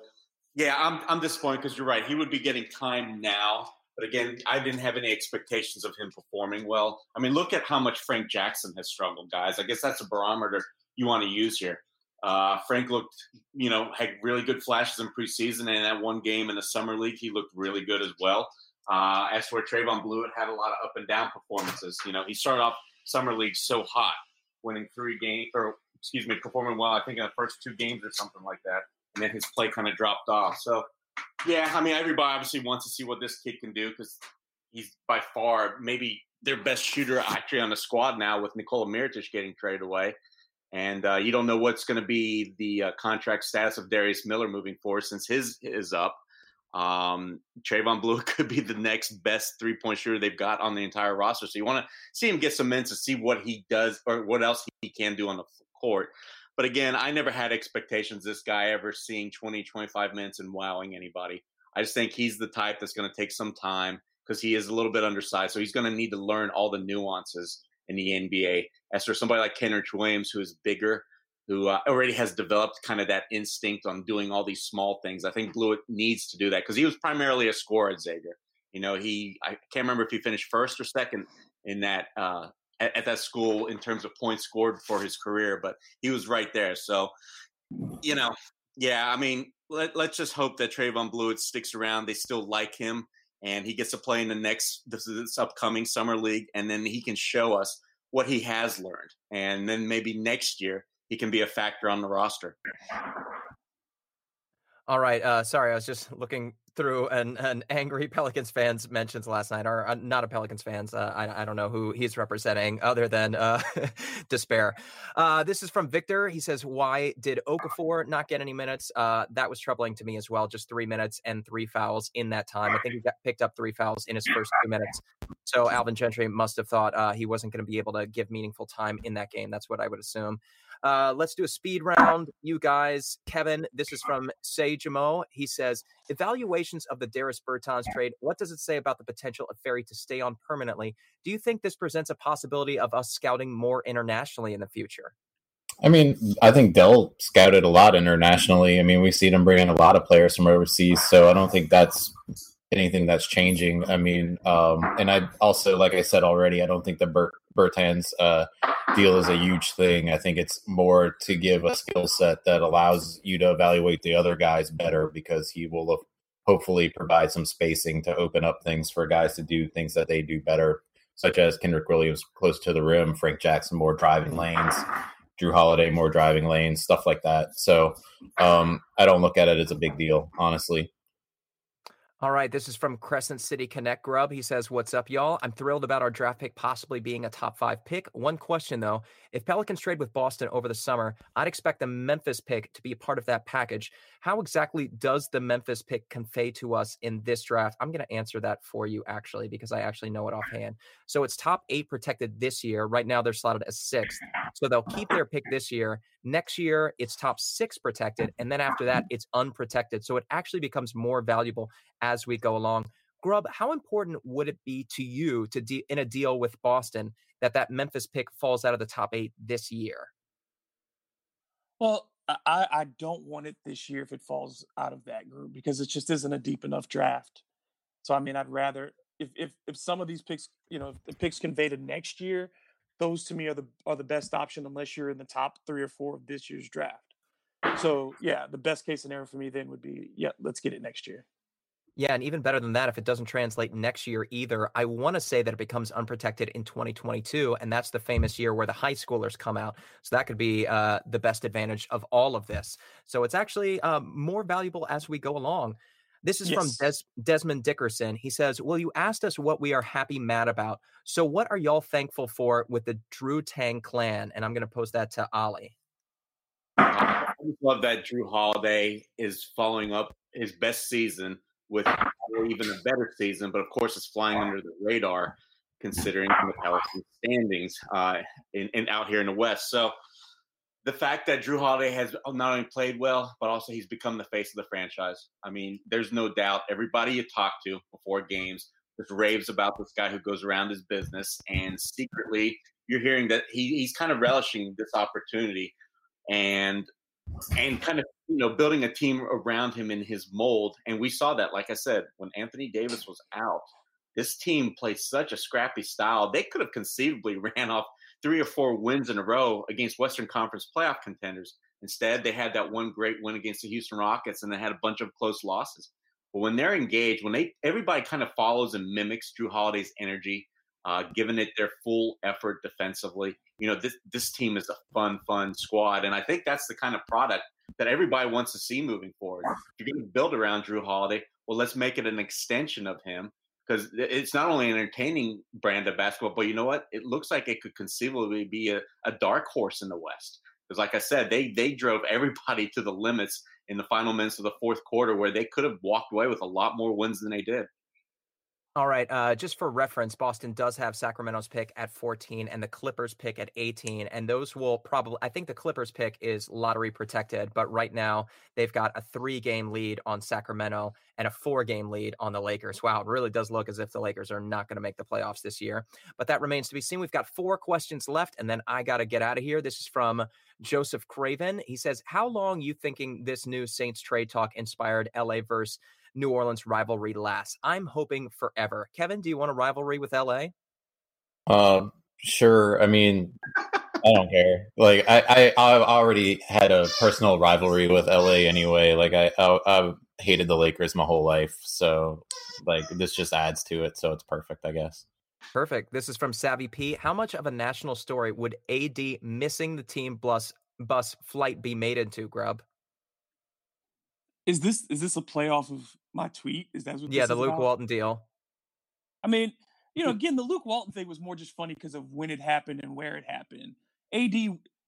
Speaker 6: yeah, I'm I'm disappointed because you're right. He would be getting time now, but again, I didn't have any expectations of him performing well. I mean, look at how much Frank Jackson has struggled, guys. I guess that's a barometer you want to use here. Uh, Frank looked, you know, had really good flashes in preseason, and that one game in the summer league, he looked really good as well. Uh, as for Trevon Bluiett, had a lot of up and down performances. You know, he started off summer league so hot, winning three games or excuse me, performing well. I think in the first two games or something like that, and then his play kind of dropped off. So, yeah, I mean, everybody obviously wants to see what this kid can do because he's by far maybe their best shooter actually on the squad now with Nikola Mirotic getting traded away. And uh, you don't know what's going to be the uh, contract status of Darius Miller moving forward since his is up. Um, Trevon Blue could be the next best three point shooter they've got on the entire roster. So you want to see him get some minutes to see what he does or what else he can do on the court. But again, I never had expectations this guy ever seeing 20, 25 minutes and wowing anybody. I just think he's the type that's going to take some time because he is a little bit undersized. So he's going to need to learn all the nuances in the NBA. As for somebody like Kenrich Williams, who is bigger, who uh, already has developed kind of that instinct on doing all these small things. I think Bluiett needs to do that because he was primarily a scorer at Xavier. You know, he I can't remember if he finished first or second in that uh, at, at, that school in terms of points scored for his career, but he was right there. So, you know, yeah, I mean, let, let's just hope that Trevon Bluiett sticks around. They still like him, and he gets to play in the next this, this upcoming summer league, and then he can show us what he has learned, and then maybe next year he can be a factor on the roster.
Speaker 3: All right. Uh, sorry, I was just looking through an, an angry Pelicans fans mentions last night, or uh, not a Pelicans fans. Uh, I, I don't know who he's representing other than uh, despair. Uh, this is from Victor. He says, "Why did Okafor not get any minutes? Uh, that was troubling to me as well. Just three minutes and three fouls in that time. I think he got picked up three fouls in his first two minutes. So Alvin Gentry must have thought uh, he wasn't going to be able to give meaningful time in that game. That's what I would assume." Uh, let's do a speed round. You guys, Kevin, this is from Say Jamo. He says, evaluations of the Davis Bertans trade. What does it say about the potential of Ferry to stay on permanently? Do you think this presents a possibility of us scouting more internationally in the future?
Speaker 4: I mean, I think Dell scouted a lot internationally. I mean, we see them bringing a lot of players from overseas, so I don't think that's anything that's changing. I mean, um, and I also, like I said already, I don't think the Bert Bertans uh, deal is a huge thing. I think it's more to give a skill set that allows you to evaluate the other guys better because he will hopefully provide some spacing to open up things for guys to do things that they do better, such as Kenrich Williams close to the rim, Frank Jackson more driving lanes, Jrue Holiday more driving lanes, stuff like that. So um, I don't look at it as a big deal, honestly.
Speaker 3: All right, this is from Crescent City Connect Grubb. He says, What's up, y'all? I'm thrilled about our draft pick possibly being a top five pick. One question, though. If Pelicans trade with Boston over the summer, I'd expect the Memphis pick to be a part of that package. How exactly does the Memphis pick convey to us in this draft? I'm going to answer that for you, actually, because I actually know it offhand. So it's top eight protected this year. Right now, they're slotted as sixth. So they'll keep their pick this year. Next year, it's top six protected. And then after that, it's unprotected. So it actually becomes more valuable as we go along. Grubb, how important would it be to you to de- in a deal with Boston that that Memphis pick falls out of the top eight this year?
Speaker 5: Well, I, I don't want it this year if it falls out of that group because it just isn't a deep enough draft. So I mean, I'd rather if if if some of these picks, you know, if the picks convey to next year, those to me are the are the best option unless you're in the top three or four of this year's draft. So yeah, the best case scenario for me then would be, yeah, let's get it next year.
Speaker 3: Yeah, and even better than that, if it doesn't translate next year either, I want to say that it becomes unprotected in 2022, and that's the famous year where the high schoolers come out. So that could be uh, the best advantage of all of this. So it's actually um, more valuable as we go along. This is yes. from Des- Desmond Dickerson. He says, Well, you asked us what we are happy, mad about. So, what are y'all thankful for with the Jrue Tang clan? And I'm going to post that to Ali.
Speaker 6: I love that Jrue Holiday is following up his best season with even a better season, but of course, it's flying under the radar considering the Pelicans standings uh, in, in out here in the West. So, the fact that Jrue Holiday has not only played well, but also he's become the face of the franchise. I mean, there's no doubt. Everybody you talk to before games just raves about this guy who goes around his business, and secretly you're hearing that he, he's kind of relishing this opportunity, and and kind of you know building a team around him in his mold. And we saw that, like I said, when Anthony Davis was out, this team played such a scrappy style. They could have conceivably ran off three or four wins in a row against Western Conference playoff contenders. Instead, they had that one great win against the Houston Rockets, and they had a bunch of close losses. But when they're engaged, when they everybody kind of follows and mimics Jrue Holiday's energy, uh, giving it their full effort defensively, you know this this team is a fun, fun squad, and I think that's the kind of product that everybody wants to see moving forward. If you're going to build around Jrue Holiday, well, let's make it an extension of him because it's not only an entertaining brand of basketball, but you know what? It looks like it could conceivably be a, a dark horse in the West. Because, like I said, they they drove everybody to the limits in the final minutes of the fourth quarter, where they could have walked away with a lot more wins than they did.
Speaker 3: All right. Uh, just for reference, Boston does have Sacramento's pick at 14 and the Clippers pick at 18. And those will probably, I think the Clippers pick is lottery protected, but right now they've got a three game lead on Sacramento and a four game lead on the Lakers. Wow. It really does look as if the Lakers are not going to make the playoffs this year, but that remains to be seen. We've got four questions left and then I got to get out of here. This is from Joseph Craven. He says, How long you thinking this new Saints trade talk inspired LA versus New Orleans rivalry lasts? I'm hoping forever. Kevin, do you want a rivalry with LA?
Speaker 4: Uh, sure. I mean, I don't care. Like I, I, I already had a personal rivalry with LA anyway. Like I, I, I hated the Lakers my whole life, so like this just adds to it. So it's perfect, I guess.
Speaker 3: Perfect. This is from Savvy P. How much of a national story would AD missing the team bus bus flight be made into, Grubb?
Speaker 5: Is this is this a playoff of my tweet? Is that what?
Speaker 3: Yeah, the
Speaker 5: Luke
Speaker 3: about? Walton deal.
Speaker 5: I mean, you know, again, the Luke Walton thing was more just funny because of when it happened and where it happened. AD,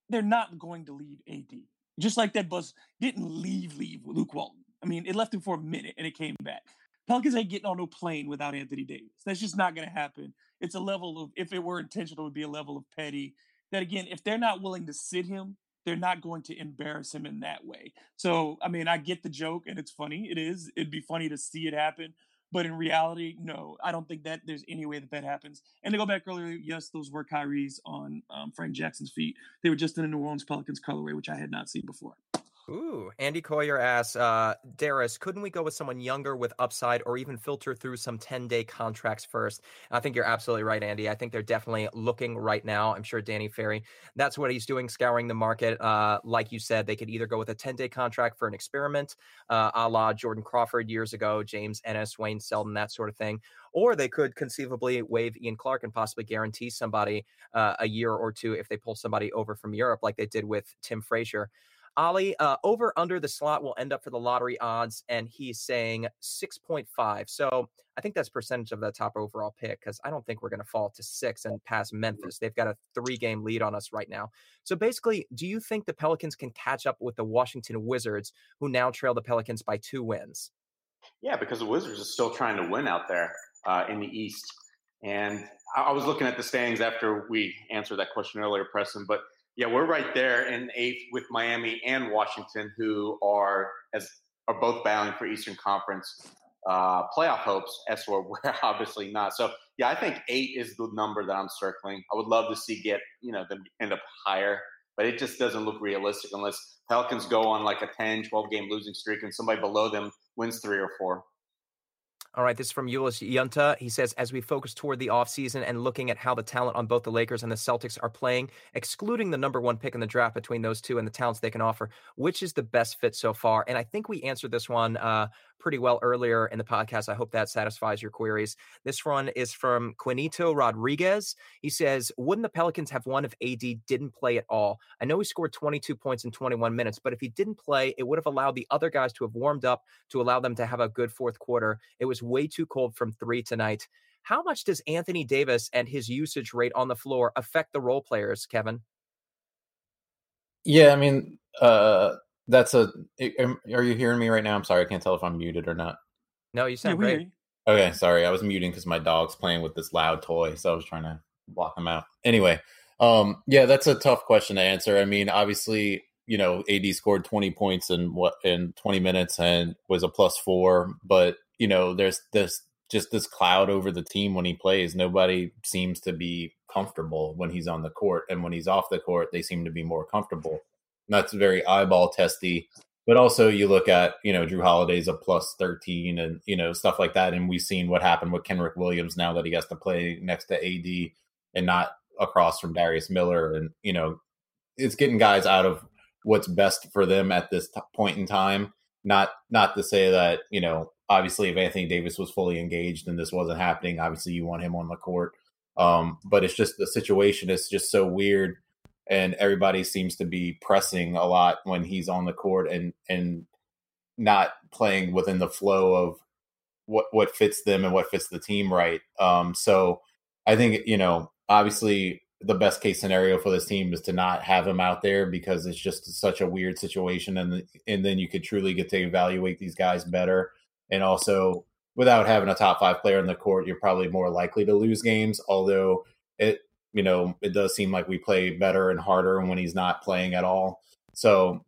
Speaker 5: they're not going to leave AD. Just like that bus didn't leave leave Luke Walton. I mean, it left him for a minute and it came back. Pelicans ain't getting on no plane without Anthony Davis. That's just not going to happen. It's a level of, if it were intentional, it would be a level of petty. That again, if they're not willing to sit him, they're not going to embarrass him in that way. So, I mean, I get the joke and it's funny. It is. It'd be funny to see it happen. But in reality, no, I don't think that there's any way that that happens. And to go back earlier, yes, those were Kyrie's on um, Frank Jackson's feet. They were just in a New Orleans Pelicans colorway, which I had not seen before.
Speaker 3: Ooh, Andy Coyer asks, uh, Darius, couldn't we go with someone younger with upside or even filter through some 10 day contracts first? I think you're absolutely right, Andy. I think they're definitely looking right now. I'm sure Danny Ferry, that's what he's doing, scouring the market. Uh, like you said, they could either go with a 10 day contract for an experiment, uh, a la Jordan Crawford years ago, James Ennis, Wayne Selden, that sort of thing. Or they could conceivably waive Ian Clark and possibly guarantee somebody uh, a year or two if they pull somebody over from Europe, like they did with Tim Frazier. Ali, uh, over under the slot will end up for the lottery odds, and he's saying 6.5. So I think that's percentage of the top overall pick because I don't think we're going to fall to six and pass Memphis. They've got a three game lead on us right now. So basically, do you think the Pelicans can catch up with the Washington Wizards, who now trail the Pelicans by two wins?
Speaker 6: Yeah, because the Wizards are still trying to win out there uh, in the East. And I was looking at the standings after we answered that question earlier, Preston, but yeah, we're right there in eighth with Miami and Washington, who are as are both battling for Eastern Conference uh, playoff hopes. As we're, we're obviously not. So yeah, I think eight is the number that I'm circling. I would love to see get you know them end up higher, but it just doesn't look realistic unless Pelicans go on like a 10, 12 game losing streak and somebody below them wins three or four.
Speaker 3: All right, this is from Ulis Yunta. He says, as we focus toward the offseason and looking at how the talent on both the Lakers and the Celtics are playing, excluding the number one pick in the draft between those two and the talents they can offer, which is the best fit so far? And I think we answered this one uh, pretty well earlier in the podcast. I hope that satisfies your queries. This one is from Quinito Rodriguez. He says, Wouldn't the Pelicans have won if AD didn't play at all? I know he scored 22 points in 21 minutes, but if he didn't play, it would have allowed the other guys to have warmed up to allow them to have a good fourth quarter. It was way too cold from three tonight. How much does Anthony Davis and his usage rate on the floor affect the role players, Kevin?
Speaker 4: Yeah, I mean, uh, that's a. Are you hearing me right now? I'm sorry, I can't tell if I'm muted or not.
Speaker 3: No, you sound yeah, great.
Speaker 4: Okay, sorry, I was muting because my dog's playing with this loud toy, so I was trying to block him out. Anyway, um, yeah, that's a tough question to answer. I mean, obviously, you know, AD scored 20 points in what in 20 minutes and was a plus four, but you know, there's this just this cloud over the team when he plays. Nobody seems to be comfortable when he's on the court, and when he's off the court, they seem to be more comfortable that's very eyeball testy. But also, you look at you know Jrue Holiday's a plus thirteen, and you know stuff like that. And we've seen what happened with Kenrich Williams now that he has to play next to AD and not across from Darius Miller, and you know it's getting guys out of what's best for them at this t- point in time. Not not to say that you know obviously if Anthony Davis was fully engaged and this wasn't happening, obviously you want him on the court. Um, but it's just the situation is just so weird and everybody seems to be pressing a lot when he's on the court and and not playing within the flow of what what fits them and what fits the team right. Um, so I think you know obviously the best case scenario for this team is to not have him out there because it's just such a weird situation and and then you could truly get to evaluate these guys better and also without having a top 5 player in the court you're probably more likely to lose games although it you know, it does seem like we play better and harder when he's not playing at all. So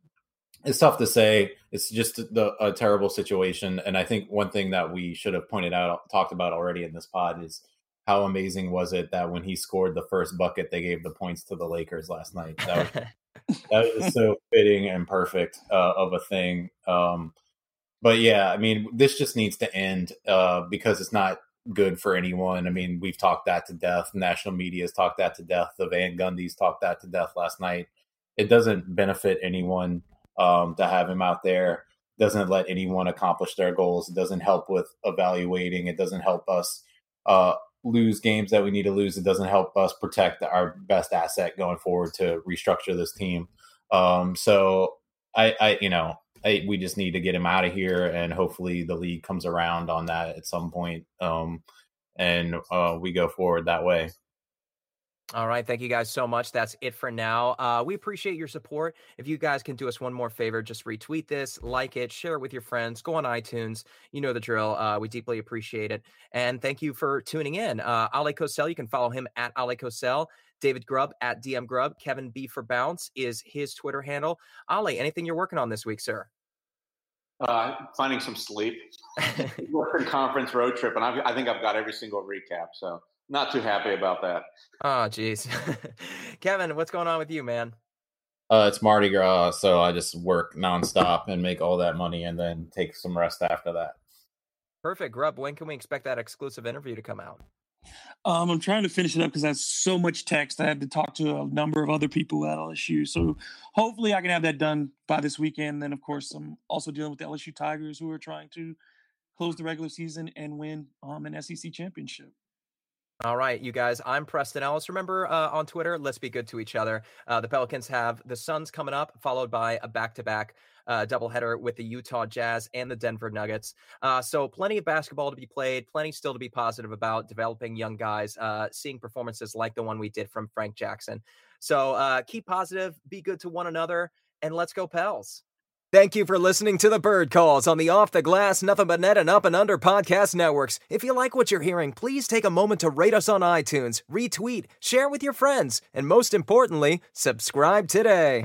Speaker 4: it's tough to say. It's just the, a terrible situation. And I think one thing that we should have pointed out, talked about already in this pod is how amazing was it that when he scored the first bucket, they gave the points to the Lakers last night. That was, that was so fitting and perfect uh, of a thing. Um, but yeah, I mean, this just needs to end uh, because it's not good for anyone. I mean, we've talked that to death. National media has talked that to death. The Van Gundy's talked that to death last night. It doesn't benefit anyone um, to have him out there. Doesn't let anyone accomplish their goals. It doesn't help with evaluating. It doesn't help us uh, lose games that we need to lose. It doesn't help us protect our best asset going forward to restructure this team. Um, so I, I, you know, I, we just need to get him out of here, and hopefully the league comes around on that at some point, um, and uh, we go forward that way.
Speaker 3: All right. Thank you guys so much. That's it for now. Uh, we appreciate your support. If you guys can do us one more favor, just retweet this, like it, share it with your friends, go on iTunes. You know the drill. Uh, we deeply appreciate it. And thank you for tuning in. Uh, Oleh Kosel, you can follow him at Oleh Kosel. David Grubb at DM Grubb. Kevin B for Bounce is his Twitter handle. Ali, anything you're working on this week, sir?
Speaker 6: Uh, finding some sleep. Western Conference road trip, and I've, i think I've got every single recap. So not too happy about that.
Speaker 3: Oh, jeez, Kevin, what's going on with you, man?
Speaker 4: Uh, it's Mardi Gras, so I just work nonstop and make all that money, and then take some rest after that.
Speaker 3: Perfect, Grubb. When can we expect that exclusive interview to come out?
Speaker 5: Um, I'm trying to finish it up because I have so much text. I had to talk to a number of other people at LSU, so hopefully I can have that done by this weekend. Then, of course, I'm also dealing with the LSU Tigers, who are trying to close the regular season and win um, an SEC championship.
Speaker 3: All right, you guys. I'm Preston Ellis. Remember uh, on Twitter, let's be good to each other. Uh, the Pelicans have the Suns coming up, followed by a back-to-back uh, doubleheader with the Utah Jazz and the Denver Nuggets. Uh, so plenty of basketball to be played, plenty still to be positive about developing young guys, uh, seeing performances like the one we did from Frank Jackson. So uh, keep positive, be good to one another, and let's go, Pels. Thank you for listening to the Bird Calls on the Off the Glass, Nothing But Net, and Up and Under podcast networks. If you like what you're hearing, please take a moment to rate us on iTunes, retweet, share with your friends, and most importantly, subscribe today.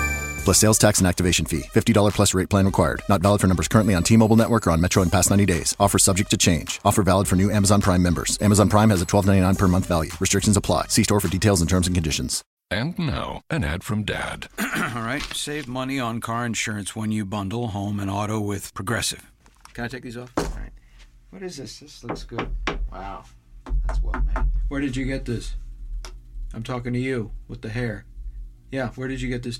Speaker 7: Plus sales tax and activation fee. $50 plus rate plan required. Not valid for numbers currently on T-Mobile network or on Metro in past 90 days. Offer subject to change. Offer valid for new Amazon Prime members. Amazon Prime has a $12.99 per month value. Restrictions apply. See store for details and terms and conditions.
Speaker 8: And now, an ad from Dad.
Speaker 9: All right, save money on car insurance when you bundle home and auto with Progressive. Can I take these off? All right. What is this? This looks good. Wow, that's well made. Where did you get this? I'm talking to you with the hair. Yeah, where did you get this?